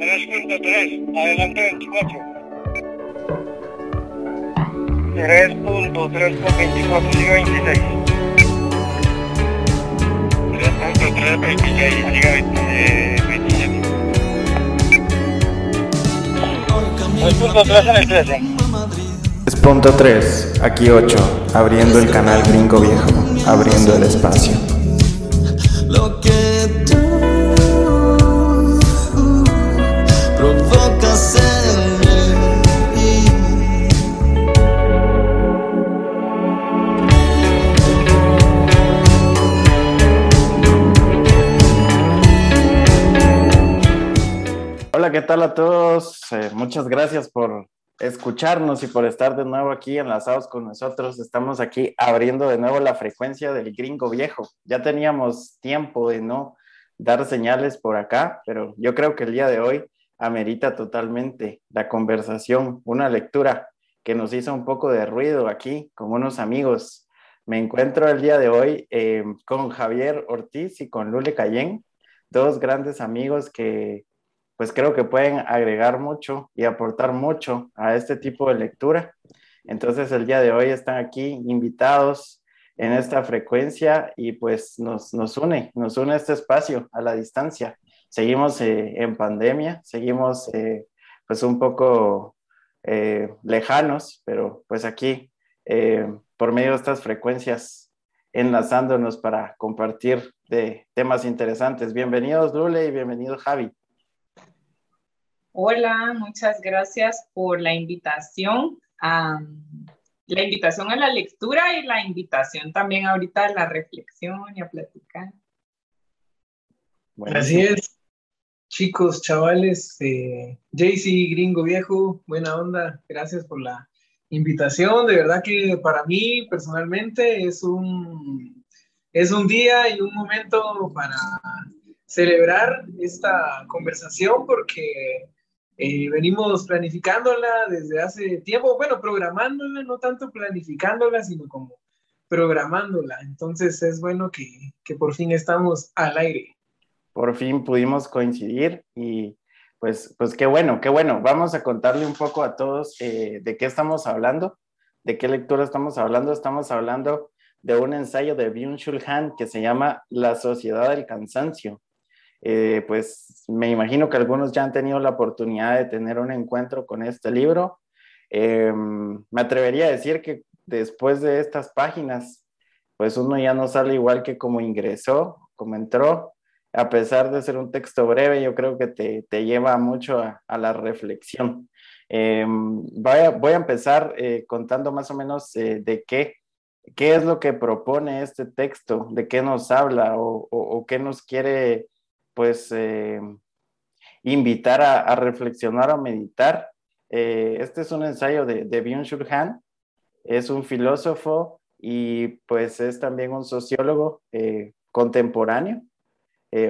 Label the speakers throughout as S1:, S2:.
S1: 3.3, adelante 24. 3.3.24, siga 26. 3.3.26, siga 27. 3.3 en el 13.
S2: 3.3, aquí 8, abriendo el canal gringo viejo, abriendo el espacio. Tal a todos? Eh, muchas gracias por escucharnos y por estar de nuevo aquí enlazados con nosotros. Estamos aquí abriendo de nuevo la frecuencia del gringo viejo. Ya teníamos tiempo de no dar señales por acá, pero yo creo que el día de hoy amerita totalmente la conversación, una lectura que nos hizo un poco de ruido aquí con unos amigos. Me encuentro el día de hoy eh, con Javier Ortiz y con Lule Cayén, dos grandes amigos que pues creo que pueden agregar mucho y aportar mucho a este tipo de lectura. Entonces el día de hoy están aquí invitados en esta frecuencia y pues nos, nos une, nos une este espacio a la distancia. Seguimos eh, en pandemia, seguimos eh, pues un poco eh, lejanos, pero pues aquí eh, por medio de estas frecuencias enlazándonos para compartir de temas interesantes. Bienvenidos Lule y bienvenido Javi.
S3: Hola, muchas gracias por la invitación. a la invitación a la lectura y la invitación también ahorita a la reflexión y a platicar.
S4: Así es, chicos, chavales, eh, Jaycee, gringo viejo, buena onda, gracias por la invitación. De verdad que para mí personalmente es un, es un día y un momento para celebrar esta conversación porque eh, venimos planificándola desde hace tiempo, bueno, programándola, no tanto planificándola, sino como programándola. Entonces es bueno que, que por fin estamos al aire.
S2: Por fin pudimos coincidir y pues, pues qué bueno, qué bueno. Vamos a contarle un poco a todos eh, de qué estamos hablando, de qué lectura estamos hablando. Estamos hablando de un ensayo de Byung-Chul Han que se llama La sociedad del cansancio. Eh, pues me imagino que algunos ya han tenido la oportunidad de tener un encuentro con este libro. Eh, me atrevería a decir que después de estas páginas, pues uno ya no sale igual que como ingresó, como entró. A pesar de ser un texto breve, yo creo que te, te lleva mucho a, la reflexión. Eh, voy, a, voy, a, empezar contando más o menos de qué, qué es lo que propone este texto, de qué nos habla o, o qué nos quiere pues eh, invitar a, a, reflexionar o meditar. Eh, este es un ensayo de, de Byung-Chul Han, es un filósofo y pues es también un sociólogo eh, contemporáneo,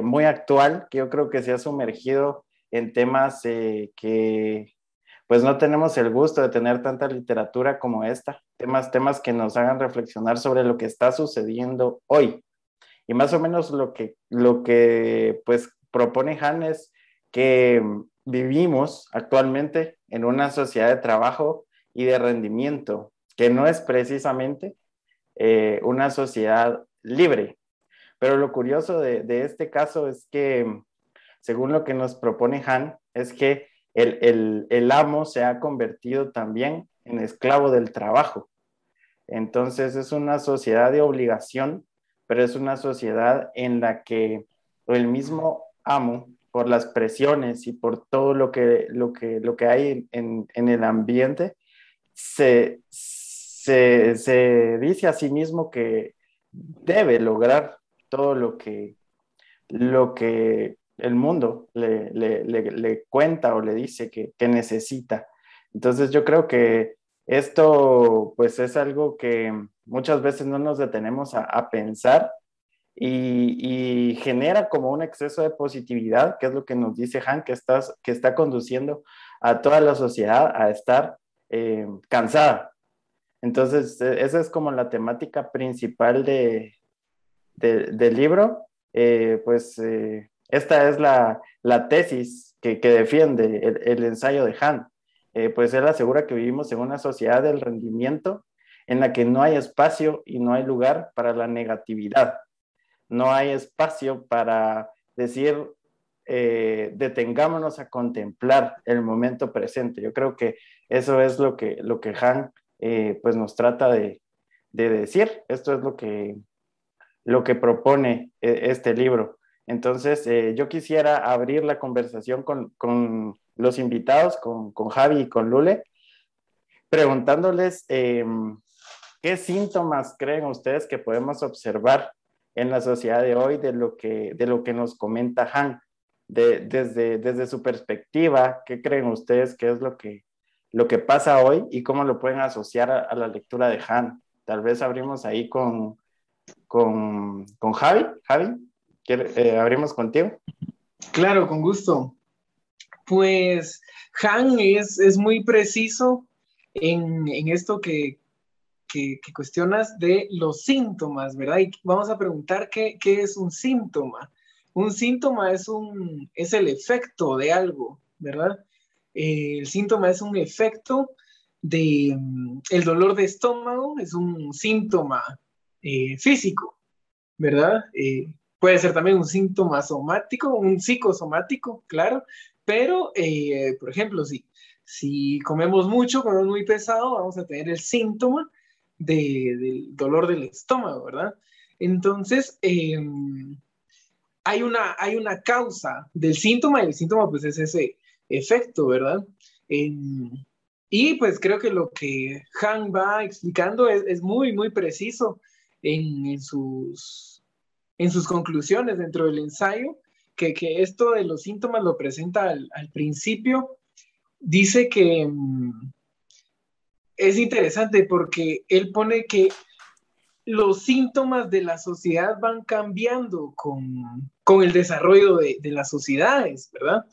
S2: muy actual, que yo creo que se ha sumergido en temas que pues no tenemos el gusto de tener tanta literatura como esta, temas, temas que nos hagan reflexionar sobre lo que está sucediendo hoy. Y más o menos lo que, lo que pues propone Han es que vivimos actualmente en una sociedad de trabajo y de rendimiento, que no es precisamente eh, una sociedad libre. Pero lo curioso de, este caso es que, según lo que nos propone Han, es que el, el, el amo se ha convertido también en esclavo del trabajo. Entonces es una sociedad de obligación pero es una sociedad en la que el mismo amo, por las presiones y por todo lo que, lo que, lo que hay en, en el ambiente, se, se, se, dice a sí mismo que debe lograr todo lo que, lo que el mundo le, le, le, cuenta o le dice que, que necesita. Entonces yo creo que esto pues es algo que muchas veces no nos detenemos a, a pensar y, y, genera como un exceso de positividad, que es lo que nos dice Han, que, estás, que está conduciendo a toda la sociedad a estar eh, cansada. Entonces, e, esa es como la temática principal de, de, del libro. Eh, pues eh, esta es la, la tesis que, que defiende el, el, ensayo de Han. Eh, pues él asegura que vivimos en una sociedad del rendimiento en la que no hay espacio y no hay lugar para la negatividad. No hay espacio para decir, eh, detengámonos a contemplar el momento presente. Yo creo que eso es lo que, lo que Han eh, pues nos trata de, de, decir. Esto es lo que, lo que propone eh, este libro. Entonces, eh, yo quisiera abrir la conversación con, con los invitados, con, con, Javi y con Lule, preguntándoles eh, qué síntomas creen ustedes que podemos observar en la sociedad de hoy de lo que, de lo que nos comenta Han. De, desde, desde su perspectiva, ¿qué creen ustedes que es lo que, lo que pasa hoy y cómo lo pueden asociar a, a la lectura de Han? Tal vez abrimos ahí con, con, con Javi. Javi, eh, abrimos contigo.
S4: Claro, con gusto. Pues Han es, es muy preciso en, en esto que, que, cuestionas de los síntomas, ¿verdad? Y vamos a preguntar qué, qué es un síntoma. Un síntoma es, un, es el efecto de algo, ¿verdad? Eh, el síntoma es un efecto de um, el dolor de estómago, es un síntoma eh, físico, ¿verdad? Eh, puede ser también un síntoma somático, un psicosomático, claro, pero, por ejemplo, si, si comemos mucho, comemos muy pesado, vamos a tener el síntoma de, del dolor del estómago, ¿verdad? Entonces, eh, hay, una, hay una causa del síntoma y el síntoma pues es ese efecto, ¿verdad? Eh, y pues creo que lo que Han va explicando es, es muy, muy preciso en, en, sus, en sus conclusiones dentro del ensayo, que, que esto de los síntomas lo presenta al, principio. Dice que um, es interesante porque él pone que los síntomas de la sociedad van cambiando con, con el desarrollo de, de, las sociedades, ¿verdad?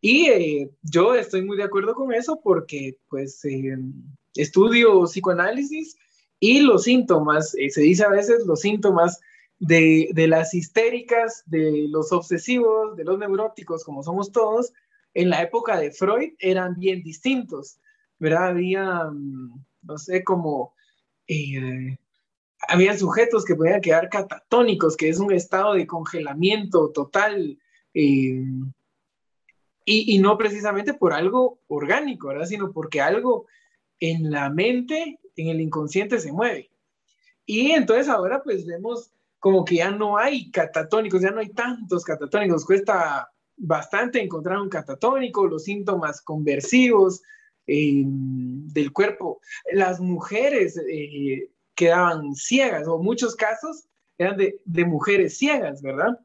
S4: Y eh, yo estoy muy de acuerdo con eso porque pues eh, estudio psicoanálisis y los síntomas, eh, se dice a veces los síntomas de, de, las histéricas, de los obsesivos, de los neuróticos, como somos todos, en la época de Freud eran bien distintos, ¿verdad? Había, mm, no sé, como... Eh, había sujetos que podían quedar catatónicos, que es un estado de congelamiento total, eh, y, y, no precisamente por algo orgánico, ¿verdad? Sino porque algo en la mente, en el inconsciente se mueve. Y entonces ahora pues vemos como que ya no hay catatónicos, ya no hay tantos catatónicos, cuesta bastante encontrar un catatónico, los síntomas conversivos eh, del cuerpo. Las mujeres eh, quedaban ciegas, o muchos casos eran de, de, mujeres ciegas, ¿verdad?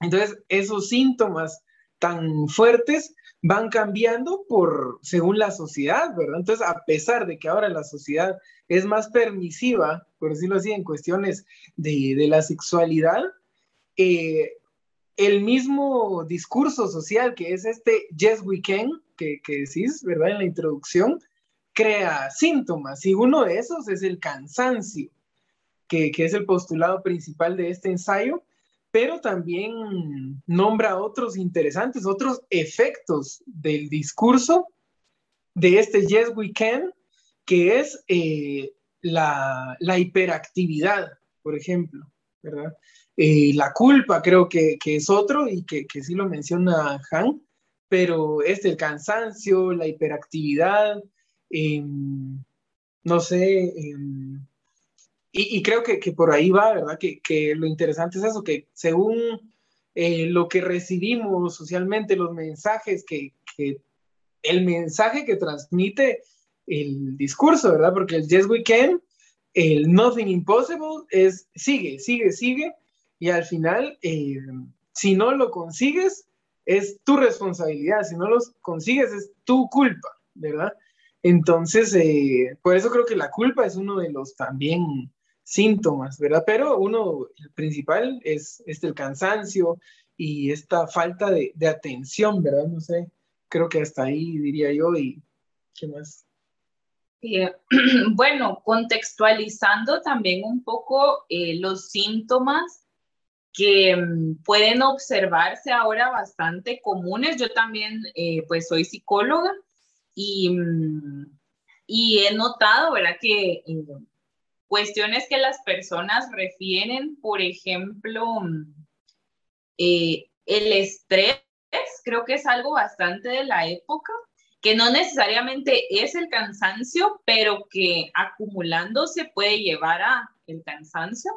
S4: Entonces, esos síntomas tan fuertes van cambiando por según la sociedad, ¿verdad? Entonces, a pesar de que ahora la sociedad es más permisiva, por decirlo así, en cuestiones de, de la sexualidad, eh, el mismo discurso social que es este Yes We Can, que, que decís, ¿verdad? En la introducción, crea síntomas y uno de esos es el cansancio, que, es el postulado principal de este ensayo, pero también nombra otros interesantes, otros efectos del discurso de este Yes We Can, que es eh, la, la, hiperactividad, por ejemplo, ¿verdad? La culpa creo que, que es otro y que, que, sí lo menciona Han, pero es el cansancio, la hiperactividad, eh, no sé, eh, y, y, creo que, que, por ahí va, ¿verdad? Que, que, lo interesante es eso, que según eh, lo que recibimos socialmente, los mensajes, que, que, el mensaje que transmite el discurso, ¿verdad? Porque el Yes We Can, el Nothing Impossible es sigue, sigue, sigue, y al final, eh, si no lo consigues, es tu responsabilidad, si no lo consigues, es tu culpa, ¿verdad? Entonces, eh, por eso creo que la culpa es uno de los también síntomas, ¿verdad? Pero uno, el principal es, es el cansancio y esta falta de, de, atención, ¿verdad? No sé, creo que hasta ahí diría yo y qué más.
S3: Eh, bueno, contextualizando también un poco los síntomas, que mm, pueden observarse ahora bastante comunes. Yo también, eh, pues, soy psicóloga y, mm, y he notado, ¿verdad? Que eh, cuestiones que las personas refieren, por ejemplo, mm, eh, el estrés, creo que es algo bastante de la época, que no necesariamente es el cansancio, pero que acumulándose puede llevar a el cansancio.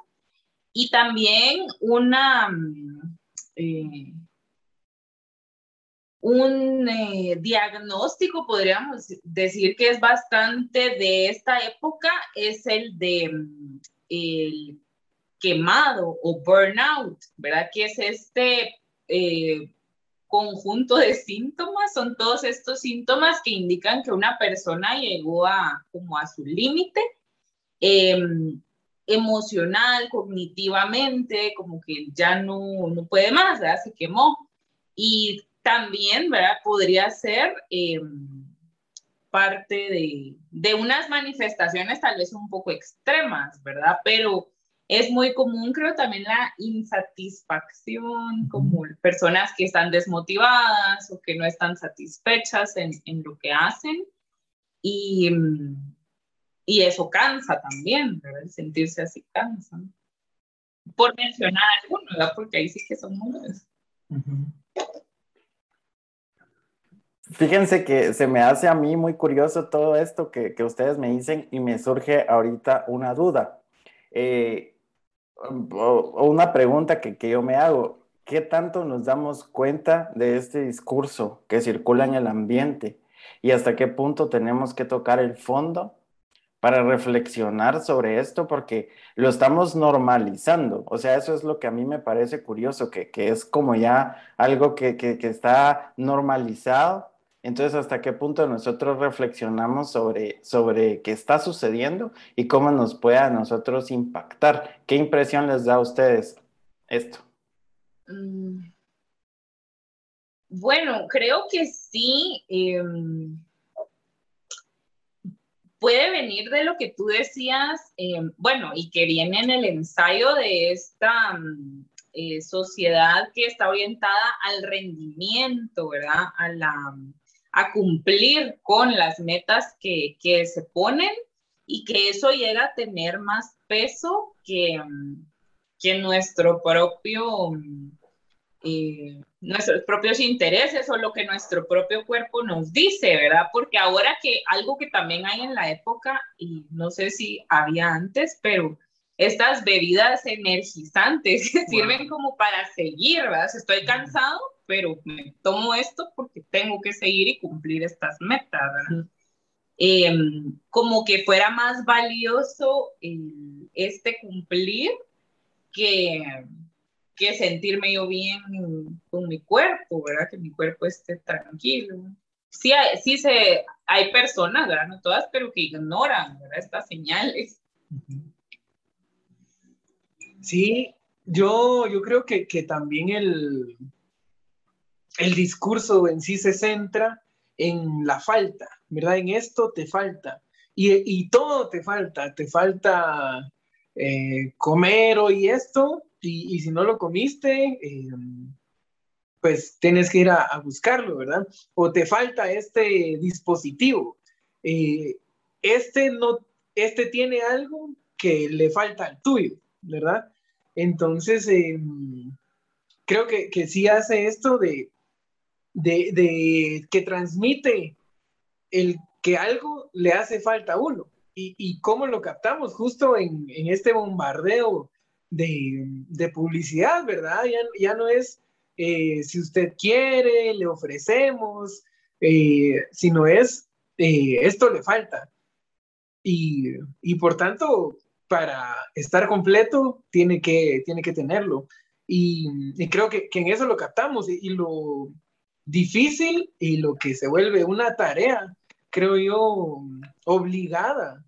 S3: Y también una, mm, eh, un eh, diagnóstico, podríamos decir que es bastante de esta época, es el de mm, el quemado o burnout, ¿verdad? Que es este eh, conjunto de síntomas, son todos estos síntomas que indican que una persona llegó a como a su límite em, emocional, cognitivamente, como que ya no, no puede más, ¿verdad? Se quemó. Y también, ¿verdad? Podría ser em, parte de, de unas manifestaciones tal vez un poco extremas, ¿verdad? Pero es muy común, creo, también la insatisfacción, como personas que están desmotivadas o que no están satisfechas en, en lo que hacen. Y, y, eso cansa también, ¿verdad? El sentirse así cansa. Por mencionar algunos, ¿verdad? Porque ahí sí que son muchos.
S2: Fíjense que se me hace a mí muy curioso todo esto que, que ustedes me dicen y me surge ahorita una duda. Eh, o una pregunta que, que yo me hago, ¿qué tanto nos damos cuenta de este discurso que circula en el ambiente y hasta qué punto tenemos que tocar el fondo para reflexionar sobre esto porque lo estamos normalizando. O sea, eso es lo que a mí me parece curioso, que, que es como ya algo que, que, está normalizado entonces, ¿hasta qué punto nosotros reflexionamos sobre, sobre qué está sucediendo y cómo nos puede a nosotros impactar? ¿Qué impresión les da a ustedes esto?
S3: Mm. Bueno, creo que sí. Eh, puede venir de lo que tú decías, eh, bueno, y que viene en el ensayo de esta mm, eh, sociedad que está orientada al rendimiento, ¿verdad? A la a cumplir con las metas que, que se ponen y que eso llega a tener más peso que, que nuestro propio, eh, nuestros propios intereses o lo que nuestro propio cuerpo nos dice, ¿verdad? Porque ahora que algo que también hay en la época, y no sé si había antes, pero estas bebidas energizantes que sirven como para seguir, ¿verdad? Si estoy cansado, pero me tomo esto porque tengo que seguir y cumplir estas metas, ¿verdad? Em, como que fuera más valioso este cumplir que, que sentirme yo bien con mi cuerpo, ¿verdad? Que mi cuerpo esté tranquilo. Sí, hay, sí se, hay personas, ¿verdad? No todas, pero que ignoran, ¿verdad? Estas señales.
S4: Sí, yo, yo creo que, que también el, el discurso en sí se centra en la falta, ¿verdad? En esto te falta. Y, y todo te falta, te falta eh, comer hoy esto, y, si no lo comiste, eh, pues tienes que ir a, buscarlo, ¿verdad? O te falta este dispositivo. Eh, este, no, este tiene algo que le falta al tuyo, ¿verdad? Entonces, em, creo que, que sí hace esto de de, que transmite el que algo le hace falta a uno. Y, cómo lo captamos justo en este bombardeo de, de, publicidad, ¿verdad? Ya, ya no es eh, si usted quiere, le ofrecemos, eh, sino es eh, esto le falta. Y, y, por tanto, para estar completo, tiene que, tiene que tenerlo. Y, y creo que, que, en eso lo captamos y, y lo, difícil y lo que se vuelve una tarea, creo yo, obligada,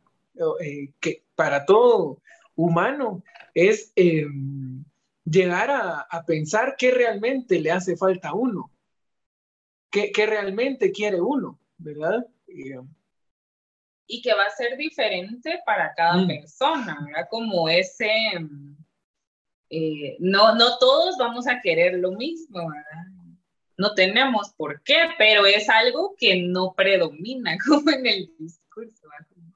S4: eh, que para todo humano, es eh, llegar a, a, pensar qué realmente le hace falta a uno, qué, qué realmente quiere uno, ¿verdad?
S3: Eh, y que va a ser diferente para cada mm. persona, ¿verdad? Como ese eh, no, no todos vamos a querer lo mismo, ¿verdad? No tenemos por qué, pero es algo que no predomina como en el discurso. ¿verdad?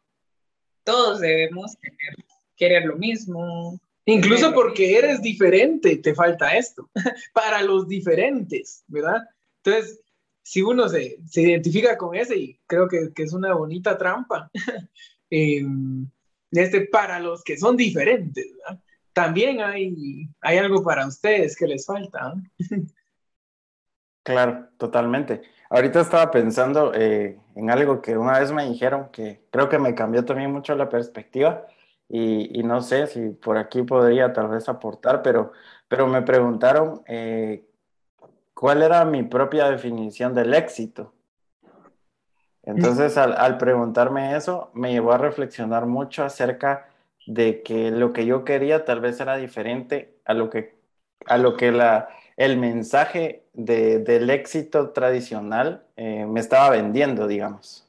S3: Todos debemos tener, querer lo mismo.
S4: Incluso porque eres diferente, te falta esto. Para los diferentes, ¿verdad? Entonces, si uno se, se identifica con ese, y creo que, que es una bonita trampa, eh, este, para los que son diferentes, ¿verdad? También hay, hay algo para ustedes que les falta.
S2: Claro, totalmente. Ahorita estaba pensando eh, en algo que una vez me dijeron que creo que me cambió también mucho la perspectiva y, y no sé si por aquí podría tal vez aportar, pero, pero me preguntaron eh, cuál era mi propia definición del éxito. Entonces, al, al preguntarme eso, me llevó a reflexionar mucho acerca de que lo que yo quería tal vez era diferente a lo que, a lo que la, el mensaje de, del éxito tradicional eh, me estaba vendiendo, digamos.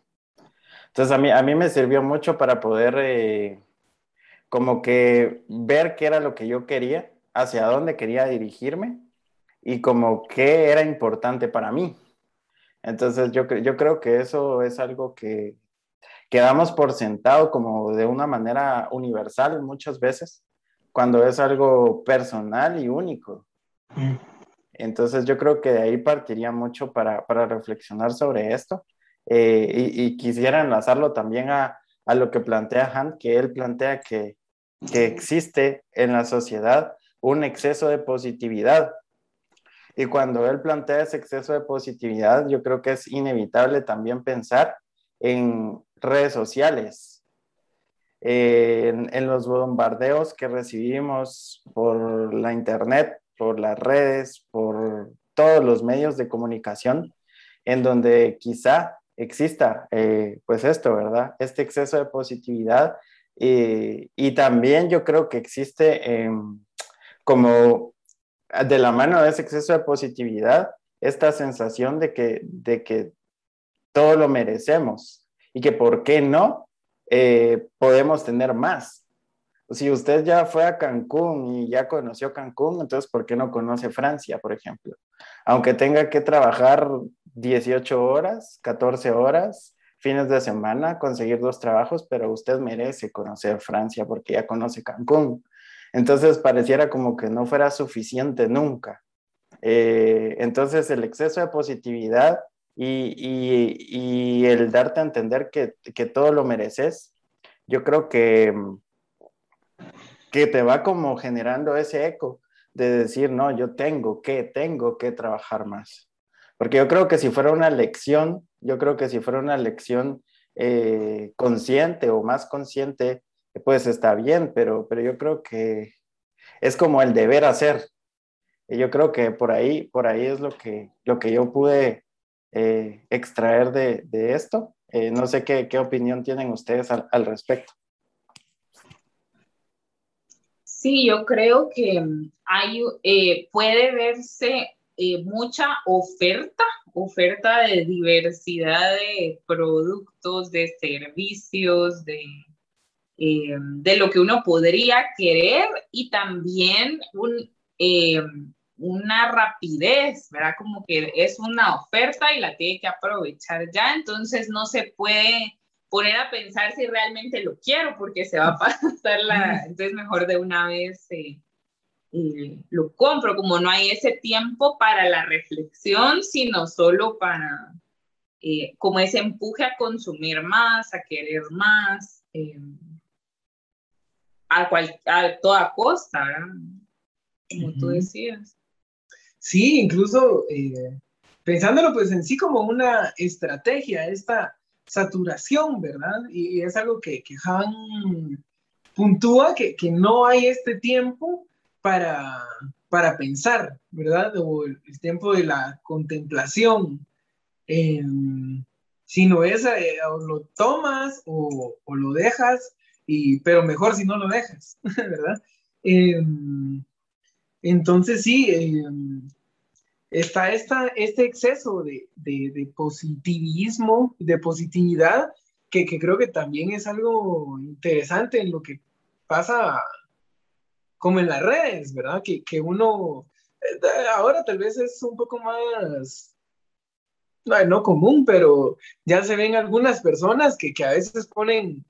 S2: Entonces, a mí, a mí me sirvió mucho para poder eh, como que ver qué era lo que yo quería, hacia dónde quería dirigirme y como qué era importante para mí. Entonces yo, yo creo que eso es algo que, que damos por sentado como de una manera universal muchas veces, cuando es algo personal y único. Entonces yo creo que de ahí partiría mucho para, para reflexionar sobre esto. Eh, y, y quisiera enlazarlo también a, a lo que plantea Han, que él plantea que, que existe en la sociedad un exceso de positividad. Y cuando él plantea ese exceso de positividad, yo creo que es inevitable también pensar en redes sociales, en, en los bombardeos que recibimos por la internet, por las redes, por todos los medios de comunicación, en donde quizá exista eh, pues esto, ¿verdad? Este exceso de positividad. Eh, y también yo creo que existe em, como de la mano de ese exceso de positividad, esta sensación de que, de que todo lo merecemos y que por qué no eh, podemos tener más. Si usted ya fue a Cancún y ya conoció Cancún, entonces ¿por qué no conoce Francia, por ejemplo? Aunque tenga que trabajar 18 horas, 14 horas, fines de semana, conseguir dos trabajos, pero usted merece conocer Francia porque ya conoce Cancún. Entonces pareciera como que no fuera suficiente nunca. Eh, entonces el exceso de positividad y, y, el darte a entender que, que, todo lo mereces, yo creo que, que te va como generando ese eco de decir, no, yo tengo que, tengo que trabajar más. Porque yo creo que si fuera una lección, yo creo que si fuera una lección eh, consciente o más consciente, pues está bien, pero, pero yo creo que es como el deber hacer. Y yo creo que por ahí, por ahí es lo que, lo que yo pude eh, extraer de, de esto. Eh, no sé qué, qué, opinión tienen ustedes al, al, respecto.
S3: Sí, yo creo que hay, eh, puede verse mucha oferta, oferta de diversidad de productos, de servicios, de, eh, de lo que uno podría querer y también un, eh, una rapidez, ¿verdad? Como que es una oferta y la tiene que aprovechar ya, entonces no se puede poner a pensar si realmente lo quiero porque se va a pasar la, entonces mejor de una vez eh, lo compro, como no hay ese tiempo para la reflexión, sino solo para eh, como ese empuje a consumir más, a querer más. Eh, a, cual, a toda costa, ¿verdad? Como uh -huh. tú decías.
S4: Sí, incluso eh, pensándolo pues en sí como una estrategia, esta saturación, ¿verdad? Y, y es algo que, que Han puntúa, que, que, no hay este tiempo para, para pensar, ¿verdad? O el, tiempo de la contemplación, eh, sino es, o lo tomas o, lo dejas, y, pero mejor si no lo dejas, ¿verdad? Eh, entonces sí, eh, está esta, este exceso de, de, de, positivismo, de positividad, que, que, creo que también es algo interesante en lo que pasa como en las redes, ¿verdad? Que, que uno eh, ahora tal vez es un poco más, no, común, pero ya se ven algunas personas que, que a veces ponen,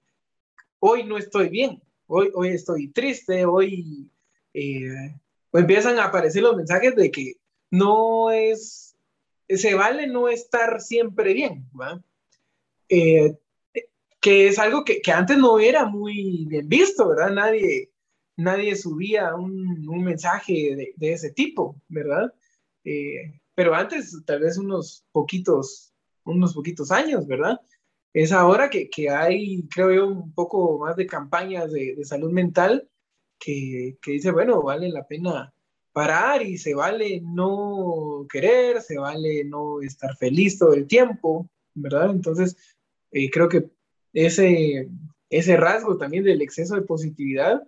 S4: hoy no estoy bien, hoy, hoy estoy triste, hoy eh, empiezan a aparecer los mensajes de que no es, se vale no estar siempre bien. Eh, que es algo que, que, antes no era muy bien visto, ¿verdad? Nadie, nadie subía un, un mensaje de, de, ese tipo, ¿verdad? Eh, pero antes, tal vez unos poquitos, unos poquitos años, ¿verdad? Es ahora que, que hay, creo yo, un poco más de campañas de, salud mental que, que, dice, bueno, vale la pena parar y se vale no querer, se vale no estar feliz todo el tiempo, ¿verdad? Entonces, eh, creo que ese, ese rasgo también del exceso de positividad,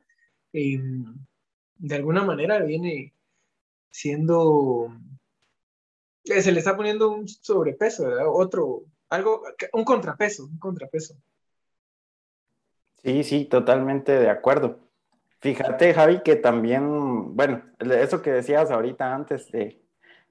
S4: eh, de alguna manera viene siendo, eh, se le está poniendo un sobrepeso, ¿verdad? Otro, algo, un contrapeso, un contrapeso.
S2: Sí, sí, totalmente de acuerdo. Fíjate, Javi, que también, bueno, eso que decías ahorita antes de,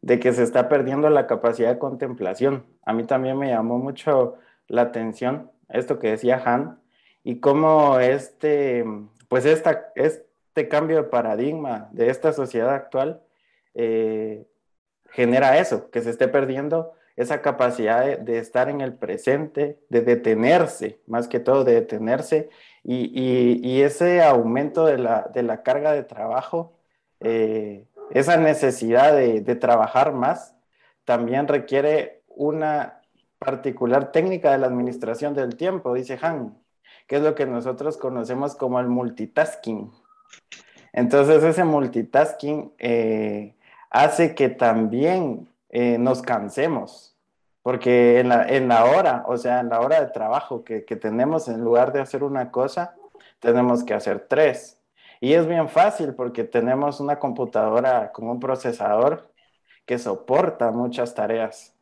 S2: de, que se está perdiendo la capacidad de contemplación, a mí también me llamó mucho la atención esto que decía Han y cómo este, pues este cambio de paradigma de esta sociedad actual eh, genera eso, que se esté perdiendo esa capacidad de, estar en el presente, de detenerse, más que todo de detenerse, y, ese aumento de la, de la, carga de trabajo, eh, esa necesidad de, trabajar más, también requiere una particular técnica de la administración del tiempo, dice Han, que es lo que nosotros conocemos como el multitasking. Entonces ese multitasking eh, hace que también eh, nos cansemos, porque en la, en la, hora, o sea, en la hora de trabajo que, que, tenemos, en lugar de hacer una cosa, tenemos que hacer tres. Y es bien fácil porque tenemos una computadora con un procesador que soporta muchas tareas.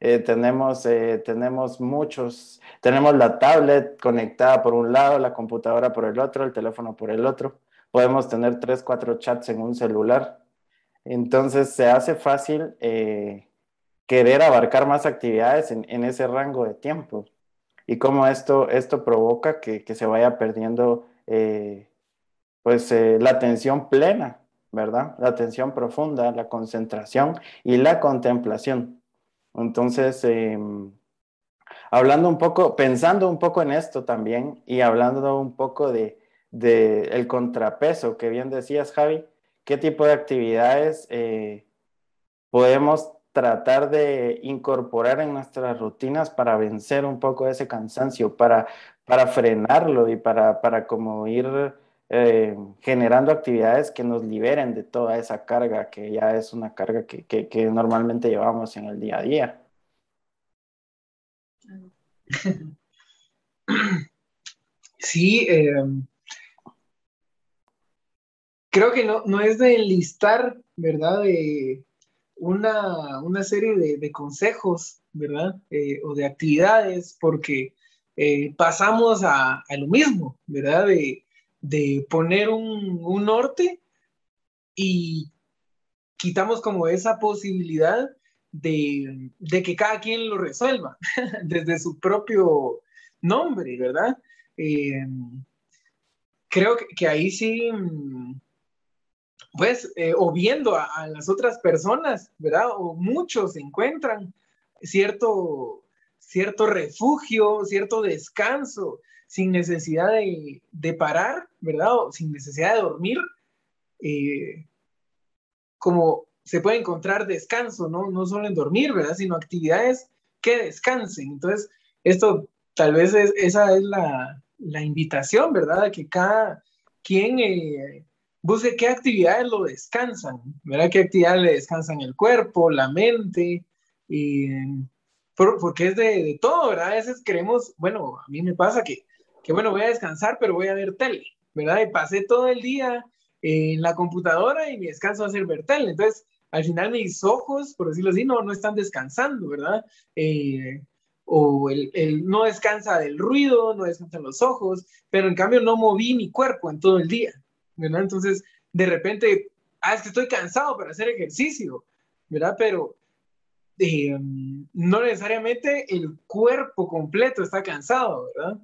S2: Eh, tenemos, eh, tenemos muchos, tenemos la tablet conectada por un lado, la computadora por el otro, el teléfono por el otro. Podemos tener tres, cuatro chats en un celular. Entonces se hace fácil eh, querer abarcar más actividades en, en, ese rango de tiempo. Y cómo esto, esto provoca que, que se vaya perdiendo pues la atención plena, ¿verdad? La atención profunda, la concentración y la contemplación. Entonces, eh, hablando un poco, pensando un poco en esto también y hablando un poco de, de el contrapeso que bien decías, Javi, qué tipo de actividades eh, podemos tratar de incorporar en nuestras rutinas para vencer un poco ese cansancio, para, para frenarlo y para, para como ir eh, generando actividades que nos liberen de toda esa carga que ya es una carga que, que, normalmente llevamos en el día a día.
S4: Sí, eh, creo que no, no es de enlistar, ¿verdad? De una, una serie de, consejos, ¿verdad? Eh, o de actividades, porque pasamos a, a, lo mismo, ¿verdad? De, de poner un, un, norte y quitamos como esa posibilidad de, de que cada quien lo resuelva desde su propio nombre, ¿verdad? Eh, creo que, ahí sí pues, eh, o viendo a, a, las otras personas, ¿verdad? O muchos encuentran cierto, cierto refugio, cierto descanso, sin necesidad de, de parar, ¿verdad? O sin necesidad de dormir, eh, como se puede encontrar descanso, ¿no? No solo en dormir, ¿verdad? Sino actividades que descansen. Entonces, esto tal vez es, esa es la, la invitación, ¿verdad? Que cada quien... Eh, busque qué actividades lo descansan, ¿verdad? ¿Qué actividades le descansan el cuerpo, la mente? Por, porque es de, de, todo, ¿verdad? A veces creemos, bueno, a mí me pasa que, que, bueno, voy a descansar, pero voy a ver tele, ¿verdad? Y pasé todo el día en la computadora y mi descanso va a ser ver tele. Entonces, al final mis ojos, por decirlo así, no, no están descansando, ¿verdad? Eh, o el, el, no descansa del ruido, no descansan los ojos, pero en cambio no moví mi cuerpo en todo el día, ¿verdad? Entonces, de repente, ah, es que estoy cansado para hacer ejercicio, ¿verdad? Pero eh, no necesariamente el cuerpo completo está cansado, ¿verdad?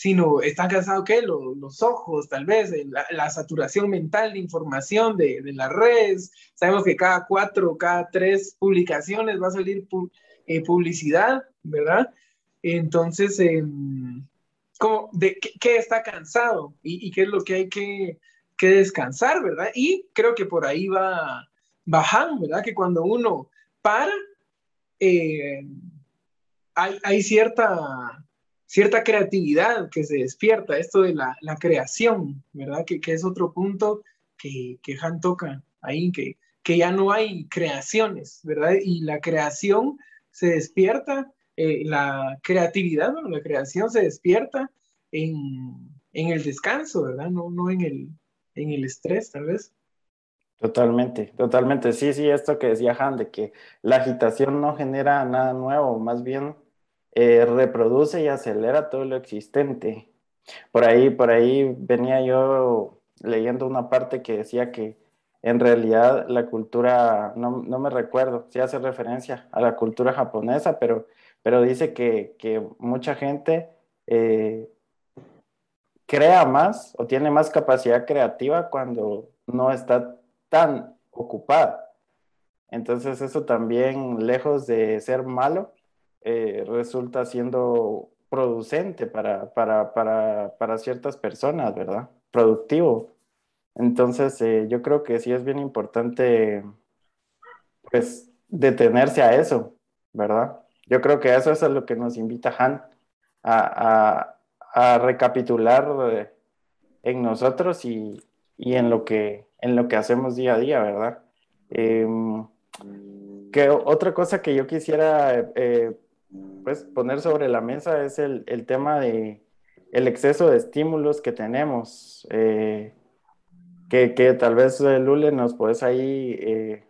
S4: Sino están cansados, ¿qué? Los, los ojos, tal vez, la, la, saturación mental de información de, de, las redes. Sabemos que cada cuatro, cada tres publicaciones va a salir eh, publicidad, ¿verdad? Entonces, eh, ¿cómo, de qué, está cansado y, qué es lo que hay que, que descansar, ¿verdad? Y creo que por ahí va bajan, ¿verdad? Que cuando uno para, eh, hay, hay, cierta, cierta creatividad que se despierta, esto de la, la creación, ¿verdad? Que, que, es otro punto que, que Han toca ahí, que, que ya no hay creaciones, ¿verdad? Y la creación se despierta, eh, la creatividad, la creación se despierta en, en el descanso, ¿verdad? No, no en, el, en el estrés, tal vez.
S2: Totalmente, totalmente. Sí, sí, esto que decía Han, de que la agitación no genera nada nuevo, más bien eh, reproduce y acelera todo lo existente. Por ahí, por ahí venía yo leyendo una parte que decía que en realidad la cultura, no, no me recuerdo si hace referencia a la cultura japonesa, pero, pero dice que, que mucha gente eh, crea más o tiene más capacidad creativa cuando no está tan ocupada. Entonces eso también, lejos de ser malo, eh, resulta siendo producente para, para, para, para, ciertas personas, ¿verdad? Productivo. Entonces eh, yo creo que sí es bien importante, pues, detenerse a eso, ¿verdad? Yo creo que eso es a lo que nos invita Han, a, a, a recapitular eh, en nosotros y, y en lo que en lo que hacemos día a día, ¿verdad? Eh, que otra cosa que yo quisiera pues poner sobre la mesa es el, el, tema de el exceso de estímulos que tenemos. Eh, que, que, tal vez, Lule, nos puedes ahí eh,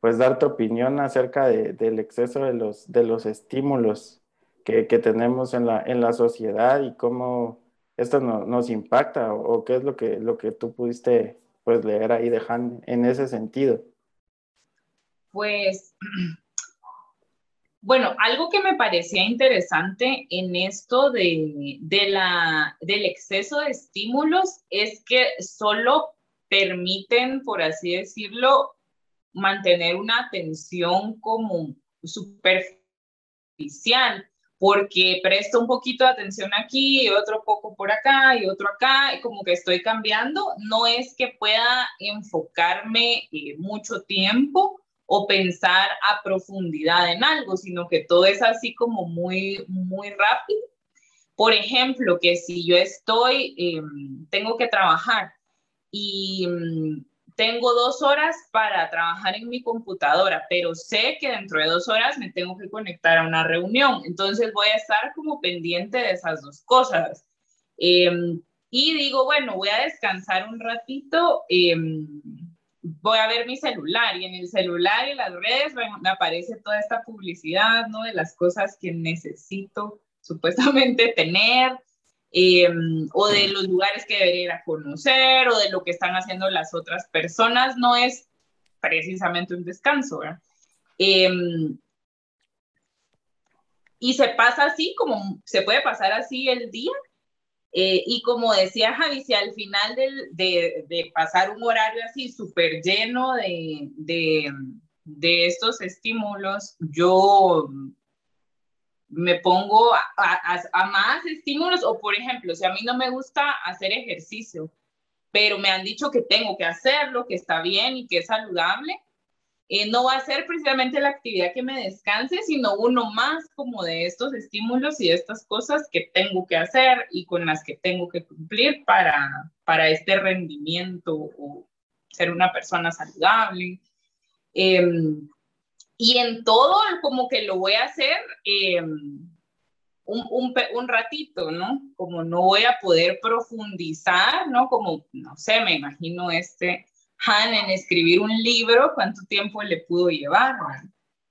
S2: pues dar tu opinión acerca de, del exceso de los, de los estímulos que, que tenemos en la, en la sociedad y cómo esto no, nos impacta o, o, qué es lo que, lo que tú pudiste pues leer ahí de Han en ese sentido?
S3: Pues, bueno, algo que me parecía interesante en esto de, la, del exceso de estímulos es que solo permiten, por así decirlo, mantener una atención como superficial porque presto un poquito de atención aquí otro poco por acá y otro acá, y como que estoy cambiando, no es que pueda enfocarme eh, mucho tiempo o pensar a profundidad en algo, sino que todo es así como muy, muy rápido. Por ejemplo, que si yo estoy, eh, tengo que trabajar y mm, tengo dos horas para trabajar en mi computadora, pero sé que dentro de dos horas me tengo que conectar a una reunión. Entonces voy a estar como pendiente de esas dos cosas. Eh, y digo, bueno, voy a descansar un ratito, eh, voy a ver mi celular y en el celular y las redes me aparece toda esta publicidad, ¿no? De las cosas que necesito supuestamente tener eh, o de los lugares que debería ir a conocer o de lo que están haciendo las otras personas, no es precisamente un descanso. Eh, y se pasa así, como se puede pasar así el día. Eh, y como decía Javi, si al final de, de, pasar un horario así súper lleno de, de, de estos estímulos, yo me pongo a, a, a, más estímulos o, por ejemplo, si a mí no me gusta hacer ejercicio, pero me han dicho que tengo que hacerlo, que está bien y que es saludable, eh, no va a ser precisamente la actividad que me descanse, sino uno más como de estos estímulos y de estas cosas que tengo que hacer y con las que tengo que cumplir para, para este rendimiento o ser una persona saludable. Eh, y en todo como que lo voy a hacer eh, un, un, un, ratito, ¿no? Como no voy a poder profundizar, ¿no? Como, no sé, me imagino este Han en escribir un libro, cuánto tiempo le pudo llevar.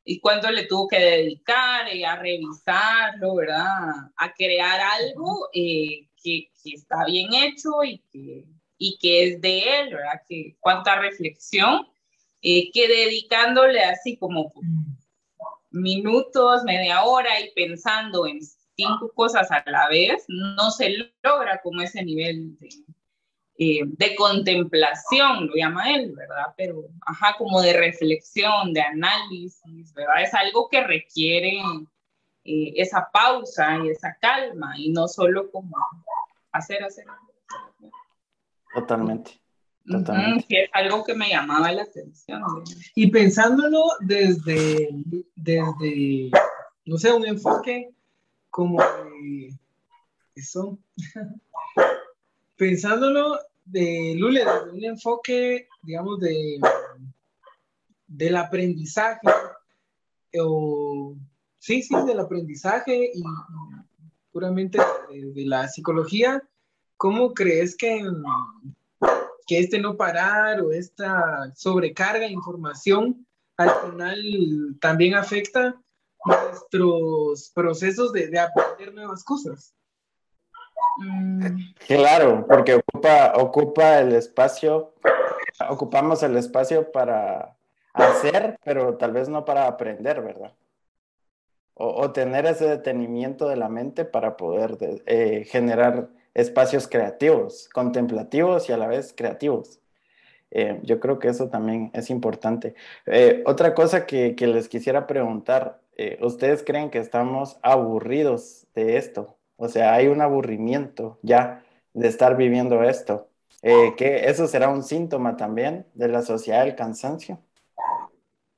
S3: Y cuánto le tuvo que dedicar eh, a revisarlo, ¿verdad? A crear algo eh, que, que, está bien hecho y que, y que es de él, ¿verdad? Que cuánta reflexión, eh, que dedicándole así como minutos, media hora y pensando en cinco cosas a la vez, no se logra como ese nivel de, eh, de contemplación, lo llama él, ¿verdad? Pero, ajá, como de reflexión, de análisis, ¿verdad? Es algo que requiere eh, esa pausa y esa calma y no solo como hacer, hacer.
S2: Totalmente. Totalmente.
S3: sí, es algo que me llamaba la atención.
S4: Y pensándolo desde, desde, no sé, un enfoque como de eso. pensándolo de Lule, desde un enfoque, digamos, de del aprendizaje, o sí, sí, del aprendizaje y, puramente de, la psicología, ¿cómo crees que, que este no parar o esta sobrecarga de información al final también afecta nuestros procesos de aprender nuevas cosas?
S3: Mm,
S2: Claro, porque ocupa, ocupa el espacio, ocupamos el espacio para hacer, pero tal vez no para aprender, ¿verdad? O, tener ese detenimiento de la mente para poder de- eh, generar espacios creativos, contemplativos y a la vez creativos. Eh, yo creo que eso también es importante. Eh, otra cosa que, les quisiera preguntar, ¿ustedes creen que estamos aburridos de esto? O sea, hay un aburrimiento ya de estar viviendo esto. Eh, eso será un síntoma también de la sociedad del cansancio.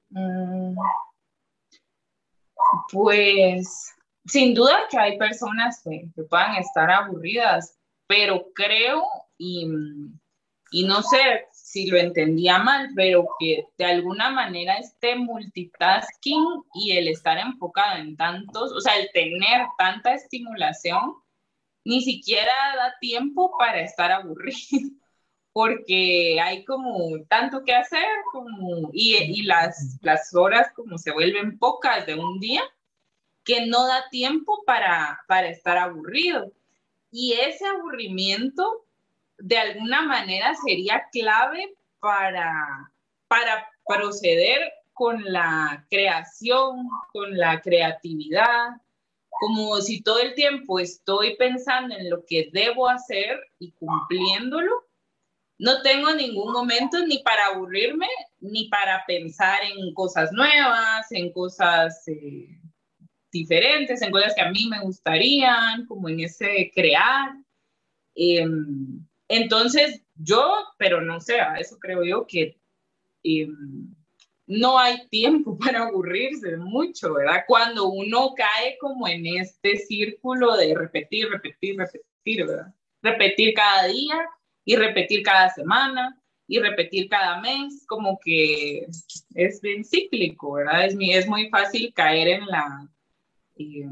S3: mm, Pues sin duda que hay personas que, que puedan estar aburridas, pero creo, y, y no sé si lo entendía mal, pero que de alguna manera este multitasking y el estar enfocado en tantos, o sea, el tener tanta estimulación, ni siquiera da tiempo para estar aburrido, porque hay como tanto que hacer, como, y, y las, las horas como se vuelven pocas de un día, que no da tiempo para, para estar aburrido. Y ese aburrimiento de alguna manera sería clave para, para proceder con la creación, con la creatividad, como si todo el tiempo estoy pensando en lo que debo hacer y cumpliéndolo, no tengo ningún momento ni para aburrirme, ni para pensar en cosas nuevas, en cosas eh, diferentes, en cosas que a mí me gustarían, como en ese crear. Eh, entonces, yo, pero no sé, a eso creo yo que eh, no hay tiempo para aburrirse mucho, ¿verdad? Cuando uno cae como en este círculo de repetir, repetir, repetir, ¿verdad? Repetir cada día y repetir cada semana y repetir cada mes, como que es bien cíclico, ¿verdad? Es, muy fácil caer en la... Eh,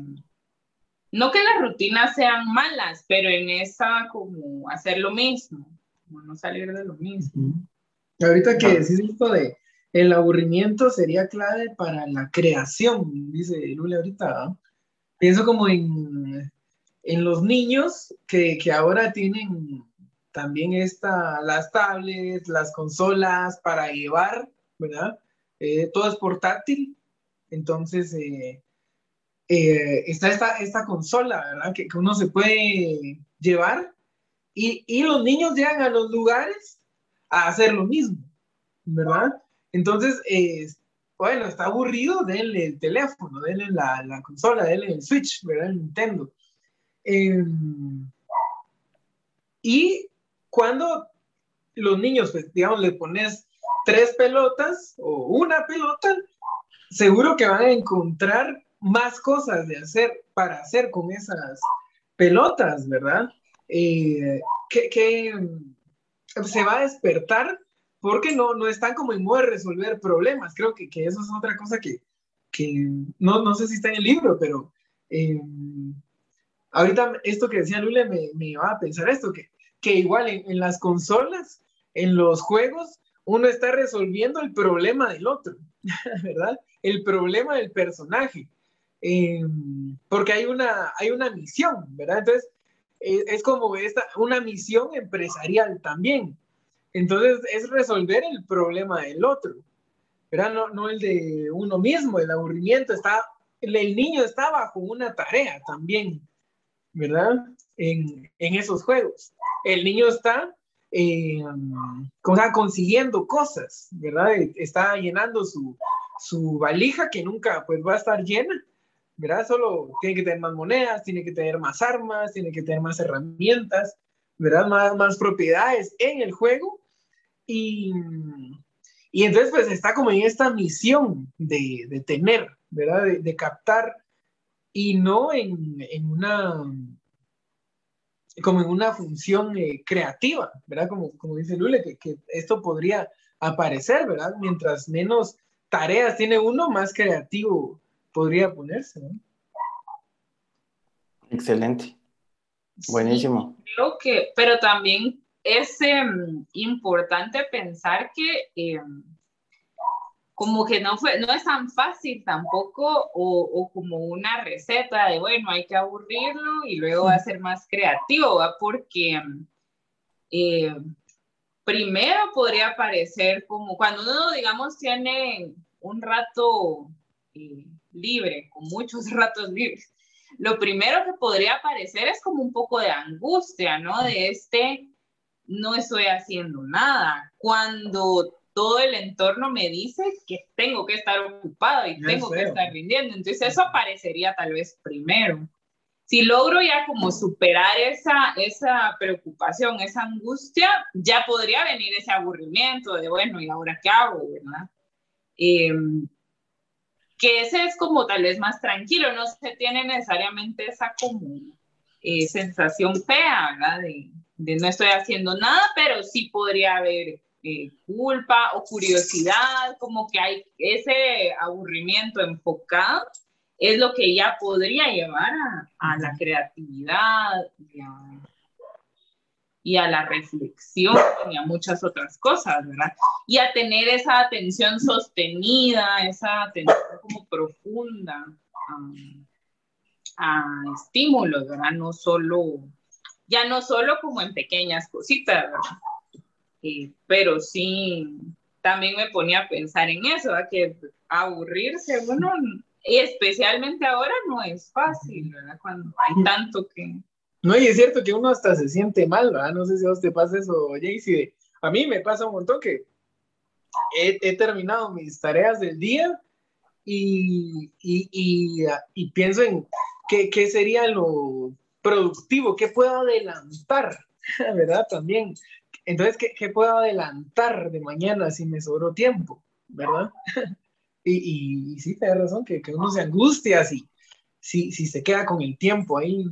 S3: no que las rutinas sean malas, pero en esa como hacer lo mismo, como no salir de lo mismo.
S4: Ahorita que decís esto de el aburrimiento sería clave para la creación, dice Lule ahorita. ¿no? Pienso como en, en los niños que, que, ahora tienen también esta, las tablets, las consolas para llevar, ¿verdad? Eh, todo es portátil, entonces eh, eh, está esta, consola. Que, que uno se puede llevar y, los niños llegan a los lugares a hacer lo mismo, ¿verdad? Entonces, eh, bueno, está aburrido, denle el teléfono, denle la, la consola, denle el Switch, ¿verdad? El Nintendo. Eh, y cuando los niños, pues, digamos, le pones tres pelotas o una pelota, seguro que van a encontrar más cosas de hacer para hacer con esas pelotas, ¿verdad? Eh, que, que, se va a despertar porque no, no están como en modo de resolver problemas. Creo que, que eso es otra cosa que, que no, no sé si está en el libro, pero eh, ahorita esto que decía Lule me, me iba a pensar esto, que, que igual en, en, las consolas, en los juegos, uno está resolviendo el problema del otro, ¿verdad? El problema del personaje. Eh, porque hay una, hay una misión, ¿verdad? Entonces, es, como esta, una misión empresarial también. Entonces es resolver el problema del otro, ¿verdad? No, no el de uno mismo, el aburrimiento está, el, niño está bajo una tarea también, ¿verdad? En, en esos juegos. El niño está eh, consiguiendo cosas, ¿verdad? Está llenando su, su valija que nunca pues va a estar llena, ¿verdad? Solo tiene que tener más monedas, tiene que tener más armas, tiene que tener más herramientas, ¿verdad? Más, más propiedades en el juego. Y, y entonces pues está como en esta misión de, de tener, ¿verdad? De, de, captar y no en, en una como en una función eh, creativa, ¿verdad? Como, como dice Lule, que, que, esto podría aparecer, ¿verdad? Mientras menos tareas tiene uno, más creativo podría ponerse, ¿no?
S2: Excelente. Buenísimo.
S3: Sí, creo que, pero también es eh, importante pensar que eh, como que no fue, no es tan fácil tampoco, o, o, como una receta de, bueno, hay que aburrirlo y luego va a ser más creativo, ¿va? porque eh, primero podría parecer como cuando uno, digamos, tiene un rato eh, libre, con muchos ratos libres, lo primero que podría parecer es como un poco de angustia, ¿no? De este, no estoy haciendo nada. Cuando todo el entorno me dice que tengo que estar ocupado y tengo que estar rindiendo. Entonces eso aparecería tal vez primero. Si logro ya como superar esa, esa preocupación, esa angustia, ya podría venir ese aburrimiento de, bueno, ¿y ahora qué hago? ¿verdad? Eh, que ese es como tal vez más tranquilo, no se tiene necesariamente esa como eh, sensación fea, ¿verdad? De, de no estoy haciendo nada, pero sí podría haber eh, culpa o curiosidad, como que hay ese aburrimiento enfocado, es lo que ya podría llevar a, a la creatividad y a, y a, la reflexión y a muchas otras cosas, ¿verdad? Y a tener esa atención sostenida, esa atención como profunda a estímulos, ¿verdad? No solo, ya no solo como en pequeñas cositas, ¿verdad? Eh, pero sí, también me ponía a pensar en eso, ¿verdad? que aburrirse, bueno, y especialmente ahora no es fácil, ¿verdad? Cuando hay tanto que...
S4: No, y es cierto que uno hasta se siente mal, ¿verdad? No sé si a usted pasa eso, Jaycee. A mí me pasa un montón que he, terminado mis tareas del día y, y, y, pienso en qué, qué, sería lo productivo, qué puedo adelantar, ¿verdad? También. Entonces, ¿qué, qué puedo adelantar de mañana si me sobró tiempo, ¿verdad? y, sí, te da razón, que, que uno se angustia si, si, si se queda con el tiempo ahí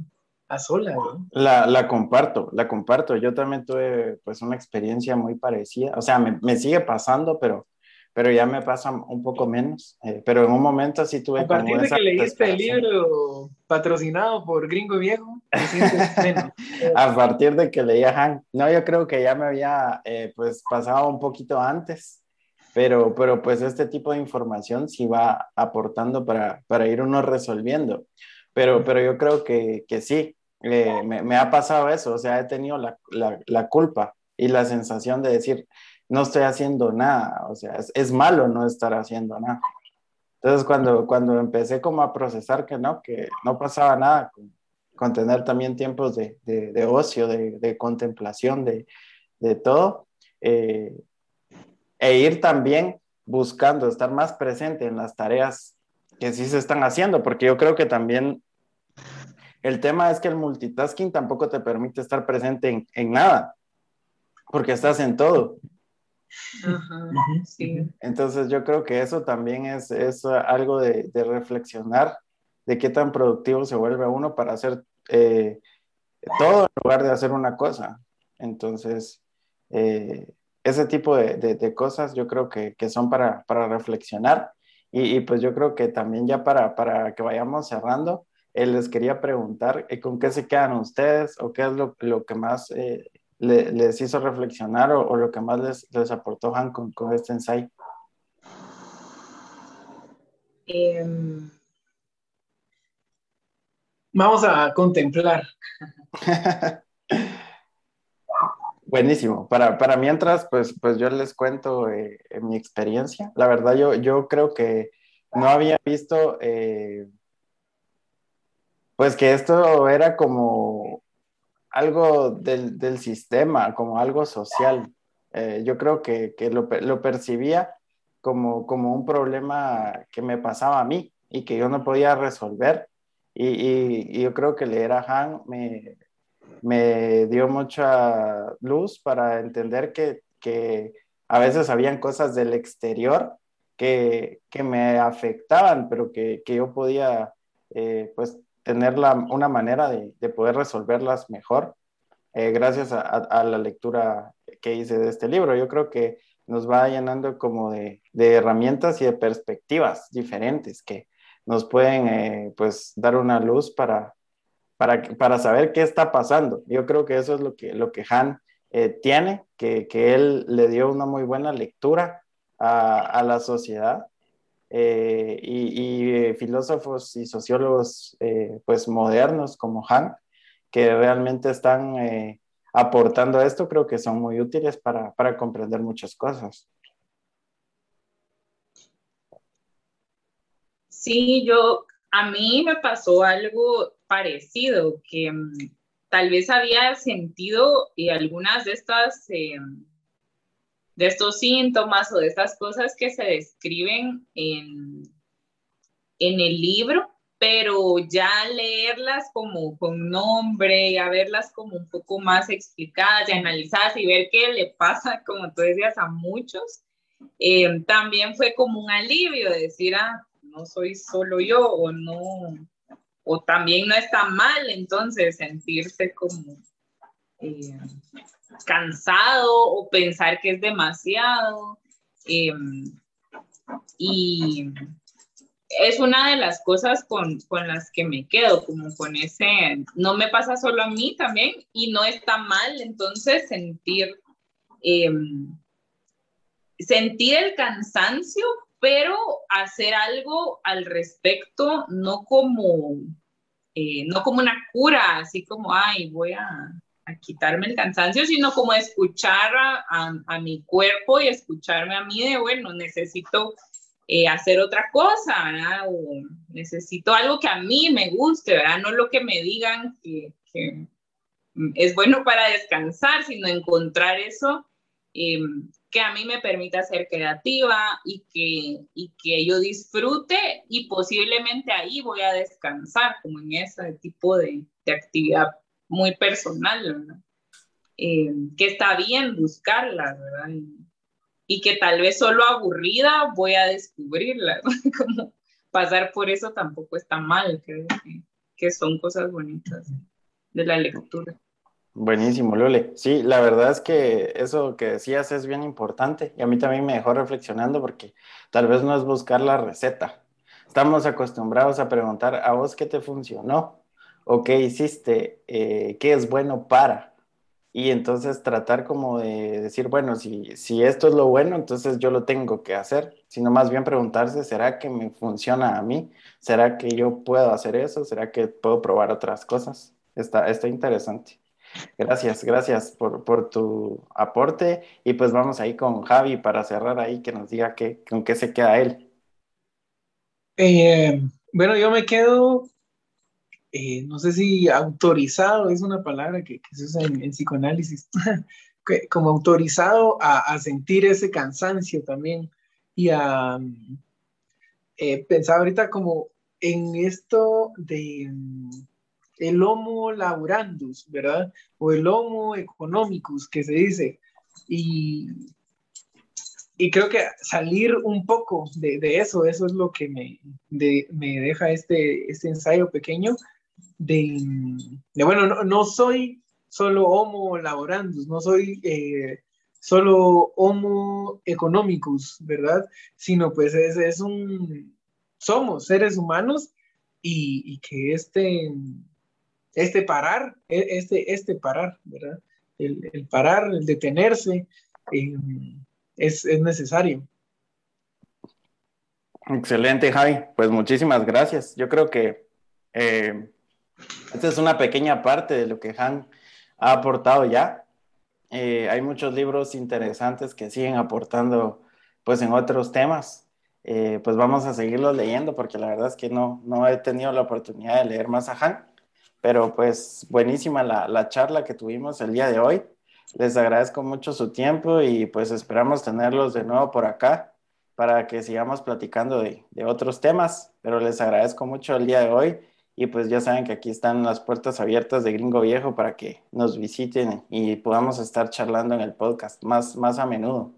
S4: a sola, ¿no?
S2: La, la, comparto, la comparto. Yo también tuve pues una experiencia muy parecida. O sea, me, me sigue pasando, pero, pero ya me pasa un poco menos. Eh, pero en un momento sí tuve
S4: A partir de que leíste el libro patrocinado por Gringo Viejo, menos.
S2: A partir de que leía Hank. No, yo creo que ya me había eh, pues pasado un poquito antes. Pero, pero pues este tipo de información sí va aportando para, para ir uno resolviendo. Pero, pero yo creo que, que sí, eh, me, ha pasado eso, o sea, he tenido la, la, culpa y la sensación de decir, no estoy haciendo nada, o sea, es, malo no estar haciendo nada. Entonces, cuando, cuando empecé como a procesar que no, que no pasaba nada, con, tener también tiempos de, de, ocio, de, contemplación, de, de todo, eh, e ir también buscando estar más presente en las tareas que sí se están haciendo, porque yo creo que también el tema es que el multitasking tampoco te permite estar presente en, en nada, porque estás en todo.
S3: Ajá, sí.
S2: Entonces yo creo que eso también es, es algo de, de, reflexionar de qué tan productivo se vuelve uno para hacer eh, todo en lugar de hacer una cosa. Entonces, eh, ese tipo de, de, de, cosas yo creo que, que son para, para reflexionar. Y, y, pues yo creo que también ya para, para que vayamos cerrando, eh, les quería preguntar eh, con qué se quedan ustedes o qué es lo, lo que más eh, le, les hizo reflexionar o, o, lo que más les, les aportó Han con, con este ensayo.
S3: Eh,
S4: Vamos a contemplar.
S2: Buenísimo. Para, para mientras, pues, pues yo les cuento eh, mi experiencia. La verdad, yo, yo creo que no había visto, pues que esto era como algo del, del sistema, como algo social. Eh, yo creo que, que lo, lo, percibía como, como un problema que me pasaba a mí y que yo no podía resolver. Y, yo creo que leer a Han me, me dio mucha luz para entender que, que a veces habían cosas del exterior que, que me afectaban, pero que, que yo podía eh, pues tener una manera de, de, poder resolverlas mejor eh, gracias a, la lectura que hice de este libro. Yo creo que nos va llenando como de, herramientas y de perspectivas diferentes que nos pueden eh, pues dar una luz para, para, saber qué está pasando. Yo creo que eso es lo que, lo que Han eh, tiene, que, que, él le dio una muy buena lectura a la sociedad. Eh, y, filósofos y sociólogos eh, pues modernos como Han, que realmente están eh, aportando esto, creo que son muy útiles para, para comprender muchas cosas.
S3: Sí, yo, a mí me pasó algo parecido, que um, tal vez había sentido y algunas de estas, de estos síntomas o de estas cosas que se describen en, en el libro, pero ya leerlas como con nombre, a verlas como un poco más explicadas y analizadas y ver qué le pasa, como tú decías, a muchos, eh, también fue como un alivio decir, ah, no soy solo yo o no, o también no está mal entonces sentirse como eh, cansado o pensar que es demasiado. Eh, y es una de las cosas con, con, las que me quedo, como con ese, no me pasa solo a mí también y no está mal entonces sentir, eh, sentir el cansancio, pero hacer algo al respecto, no como, eh, no como una cura, así como, ay, voy a, a quitarme el cansancio, sino como escuchar a, a, a, mi cuerpo y escucharme a mí de, bueno, necesito eh, hacer otra cosa. O necesito algo que a mí me guste, ¿verdad? No lo que me digan que, que es bueno para descansar, sino encontrar eso eh, que a mí me permita ser creativa y que, y que yo disfrute y posiblemente ahí voy a descansar, como en ese tipo de, de actividad muy personal, eh, que está bien buscarla, ¿verdad? Y, y, que tal vez solo aburrida voy a descubrirla, como pasar por eso tampoco está mal, que, que son cosas bonitas de la lectura.
S2: Buenísimo, Lule. Sí, la verdad es que eso que decías es bien importante y a mí también me dejó reflexionando porque tal vez no es buscar la receta. Estamos acostumbrados a preguntar a vos qué te funcionó o qué hiciste, eh, qué es bueno para. Y entonces tratar como de decir, bueno, si, si esto es lo bueno, entonces yo lo tengo que hacer, sino más bien preguntarse, ¿será que me funciona a mí? ¿Será que yo puedo hacer eso? ¿Será que puedo probar otras cosas? Está, está interesante. Gracias, gracias por, por, tu aporte. Y pues vamos ahí con Javi para cerrar ahí, que nos diga qué, con qué se queda él.
S4: Eh, bueno, yo me quedo, eh, no sé si autorizado es una palabra que, que se usa en, en psicoanálisis, como autorizado a, a, sentir ese cansancio también y a eh, pensar ahorita como en esto de el homo laborandus, ¿verdad? O el homo economicus, que se dice. Y, y creo que salir un poco de, de, eso, eso es lo que me, de, me deja este, este ensayo pequeño de, bueno, no, no, soy solo homo laborandus, no soy eh, solo homo economicus, ¿verdad? Sino pues es, es un, somos seres humanos y, y que este este parar, e, este, este parar, ¿verdad? El, el parar, el detenerse, eh, es, es, necesario.
S2: Excelente, Javi. Pues muchísimas gracias. Yo creo que eh, Esta es una pequeña parte de lo que Han ha aportado ya. Eh, hay muchos libros interesantes que siguen aportando pues en otros temas. Eh, pues vamos a seguirlos leyendo porque la verdad es que no, no he tenido la oportunidad de leer más a Han, pero pues buenísima la, la charla que tuvimos el día de hoy. Les agradezco mucho su tiempo y pues esperamos tenerlos de nuevo por acá para que sigamos platicando de, de otros temas, pero les agradezco mucho el día de hoy y pues ya saben que aquí están las puertas abiertas de Gringo Viejo para que nos visiten y podamos estar charlando en el podcast más, más a menudo.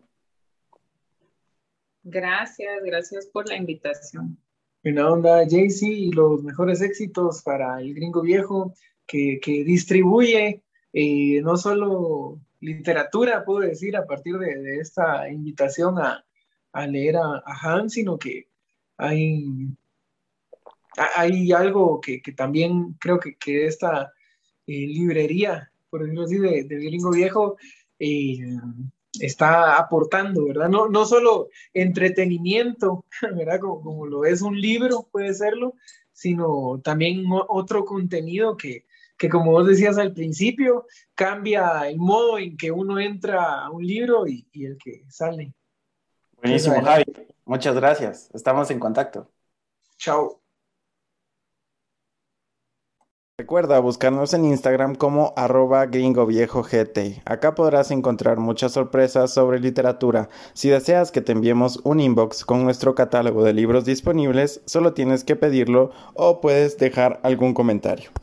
S3: Gracias, gracias por la invitación.
S4: Buena onda, Jaycee, y los mejores éxitos para el gringo viejo que, que distribuye eh, no solo literatura, puedo decir, a partir de, de esta invitación a, a leer a, a, Han, sino que hay, hay algo que, que también creo que, que esta eh, librería, por decirlo así, del de gringo viejo, eh, está aportando, ¿verdad? No, no solo entretenimiento, ¿verdad? Como, como, lo es un libro, puede serlo, sino también otro contenido que, que, como vos decías al principio, cambia el modo en que uno entra a un libro y, y el que sale.
S2: Buenísimo, Javi. Muchas gracias. Estamos en contacto.
S4: Chao.
S2: Recuerda buscarnos en Instagram como arroba gringoviejog. Acá podrás encontrar muchas sorpresas sobre literatura. Si deseas que te enviemos un inbox con nuestro catálogo de libros disponibles, solo tienes que pedirlo o puedes dejar algún comentario.